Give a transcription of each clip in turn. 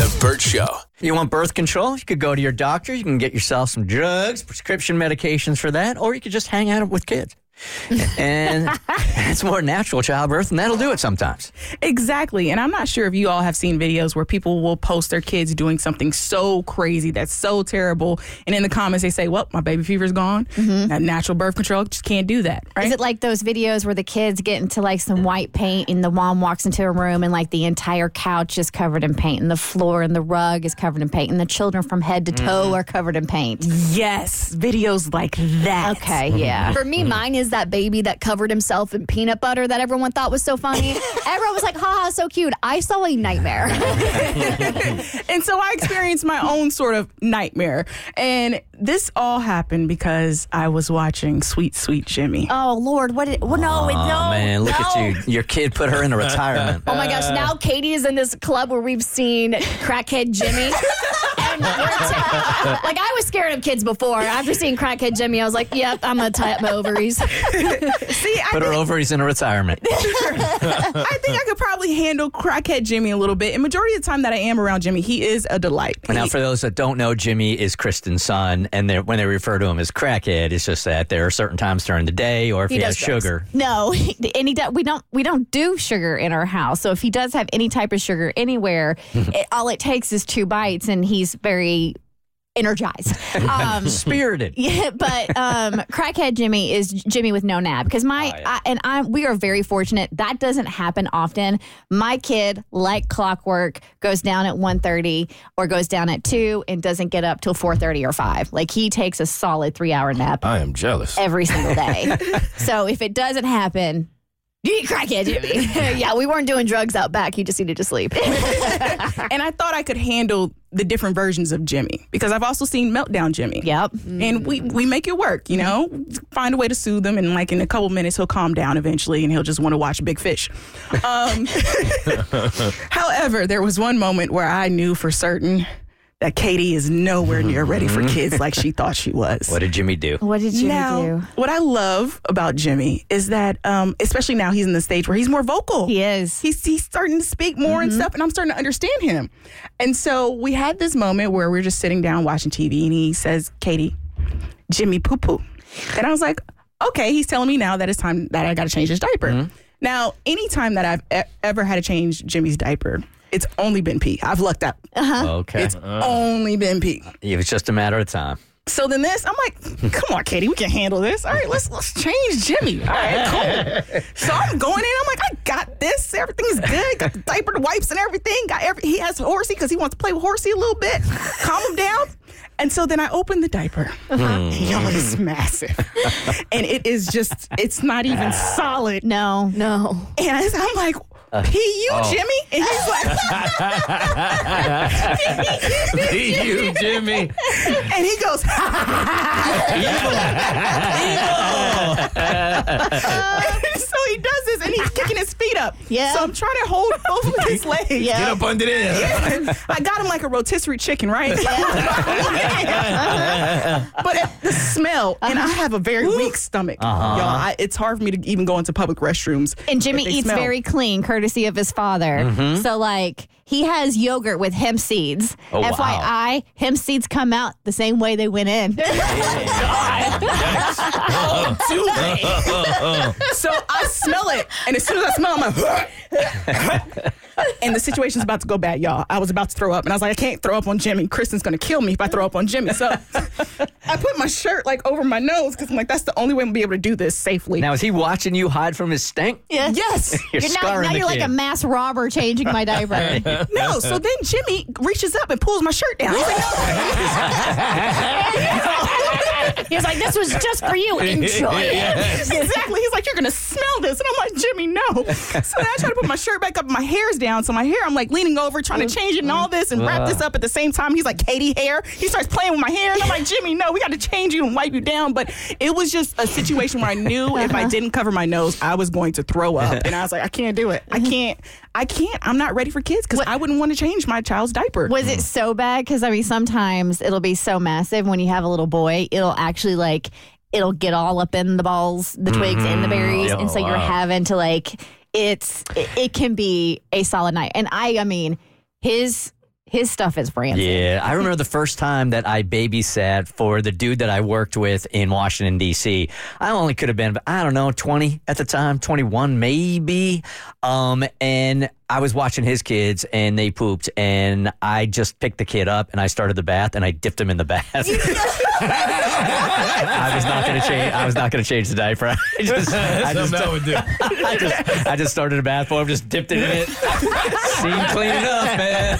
The Burt Show. You want birth control? You could go to your doctor. You can get yourself some drugs, prescription medications for that, or you could just hang out with kids. And it's more natural childbirth, and that'll do it sometimes. Exactly. And I'm not sure if you all have seen videos where people will post their kids doing something so crazy that's so terrible. And in the comments, they say, Well, my baby fever's gone. Mm-hmm. That natural birth control just can't do that. Right? Is it like those videos where the kids get into like some white paint and the mom walks into a room and like the entire couch is covered in paint and the floor and the rug is covered in paint and the children from head to toe mm-hmm. are covered in paint? yes, videos like that. Okay, yeah. Mm-hmm. For me, mine is that baby that covered himself in peanut butter that everyone thought was so funny. everyone was like, haha, so cute. I saw a nightmare. and so I experienced my own sort of nightmare. And this all happened because I was watching Sweet Sweet Jimmy. Oh Lord, what? Did, well, no, it, no. Oh, man, look no. at you. Your kid put her in a retirement. oh my gosh, now Katie is in this club where we've seen crackhead Jimmy. And we're t- like I was scared of kids before. After seeing crackhead Jimmy, I was like, "Yep, I'm gonna tie up my ovaries." See, I Put her ovaries in a retirement. I think I could probably handle crackhead Jimmy a little bit. And majority of the time that I am around Jimmy, he is a delight. Now, He- for those that don't know, Jimmy is Kristen's son, and they're- when they refer to him as crackhead, it's just that there are certain times during the day, or if he, He has drugs. sugar. No, and he do, we don't we don't do sugar in our house. So if he does have any type of sugar anywhere, it, all it takes is two bites, and he's very energized. Um, Spirited. yeah, but um, crackhead Jimmy is Jimmy with no nab because my Oh, yeah. I, and I we are very fortunate that doesn't happen often. My kid, like clockwork, goes down at 1.30 or goes down at two and doesn't get up till four thirty or five. Like he takes a solid three hour nap I am jealous. every single day. so if it doesn't happen, you eat crackhead Jimmy. yeah, we weren't doing drugs out back. He just needed to sleep. and I thought I could handle the different versions of Jimmy because I've also seen Meltdown Jimmy. yep. And we, we make it work, you know, find a way to soothe him. And like in a couple minutes, he'll calm down eventually and he'll just want to watch Big Fish. Um, however, there was one moment where I knew for certain that Katie is nowhere near ready for mm-hmm. kids like she thought she was. What did Jimmy do? What did Jimmy now, do? what I love about Jimmy is that, um, especially now he's in the stage where he's more vocal. He is. He's, he's starting to speak more and mm-hmm. stuff, and I'm starting to understand him. And so we had this moment where we're just sitting down watching TV, and he says, Katie, Jimmy poo poo. And I was like, okay, he's telling me now that it's time that I got to change his diaper. Mm-hmm. Now, anytime that I've e- ever had to change Jimmy's diaper, it's only been pee. I've lucked out. Uh-huh. Okay. It's uh-huh. only been pee. It was just a matter of time. So then this, I'm like, come on, Katie, we can handle this. All right, let's let's change Jimmy. All right, cool. So I'm going in. I'm like, I got this. Everything's good. Got the diaper, the wipes, and everything. Got every. He has Horsey because he wants to play with Horsey a little bit. Calm him down. And so then I open the diaper. Mm-hmm. Y'all, it's massive, and it is just. It's not even ah. solid. No. no. And I, I'm like. Uh, P you, oh. Jimmy? And he's like, you, Jimmy. and he goes, so he does this and he's kicking his feet up. Yeah. So I'm trying to hold both of his legs. Yeah. Get up under there. I got him like a rotisserie chicken, right? Yeah, but it, the smell, and I have a very uh-huh. weak stomach, uh-huh. y'all. I, it's hard for me to even go into public restrooms. And Jimmy eats smell. very clean, courtesy of his father. Mm-hmm. So, like, he has yogurt with hemp seeds. Oh, wow. FYI, hemp seeds come out the same way they went in. Oh, so I smell it, and as soon as I smell, it, I'm like, and the situation's about to go bad, y'all. I was about to throw up, and I was like, I can't throw up on Jimmy. Kristen's gonna kill me if I throw up on Jimmy. So I put my shirt like over my nose because I'm like, that's the only way I'm gonna be able to do this safely. Now, is he watching you hide from his stink? Yes. yes. You're, You're now, scarring now the you're like a mass robber changing my diaper. No, so then Jimmy reaches up and pulls my shirt down. He's like. He was like, "This was just for you. Enjoy it." exactly. He's like, you're gonna smell this, and I'm like, Jimmy, no. So then I try to put my shirt back up, and my hair's down. So my hair, I'm like leaning over, trying to change it and all this, and wrap this up at the same time. He's like, Katie, hair. He starts playing with my hair, and I'm like, Jimmy, no, we got to change you and wipe you down. But it was just a situation where I knew if I uh-huh. didn't cover my nose, I was going to throw up, and I was like, I can't do it. I uh-huh. can't. I can't. I'm not ready for kids because I wouldn't want to change my child's diaper. Was it so bad? Because I mean, sometimes it'll be so massive when you have a little boy, it'll actually like it'll get all up in the balls, the twigs, and the berries, and so you're having to like it's it, it can be a solid night. And I, I mean, his his stuff is rancid. Yeah, I remember the first time that I babysat for the dude that I worked with in Washington D.C. I only could have been, I don't know, twenty at the time, twenty one maybe. Um, and I was watching his kids, and they pooped, and I just picked the kid up, and I started the bath, and I dipped him in the bath. I was not going to change. I was not going to change the diaper. I just, I just, Something I would do. I just, I just started a bath for him, just dipped it in it. Seemed clean enough, man.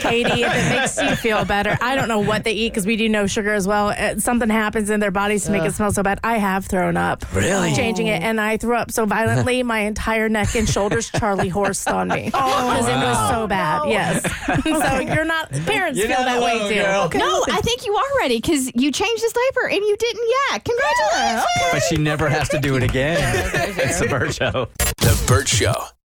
Katie, if it makes you feel better, I don't know what they eat because we do no sugar as well. Uh, something happens in their bodies to make it smell so bad. I have thrown up. Really? Changing it, and I threw up so violently, my entire neck and shoulders Charlie horsed on me because it was so bad. Yes. so you're not parents You're feel not that way too. girl. No, I think you are ready because you changed his diaper and you didn't yet. Congratulations. But she never has to do it again. it's the Burt Show. The Burt Show.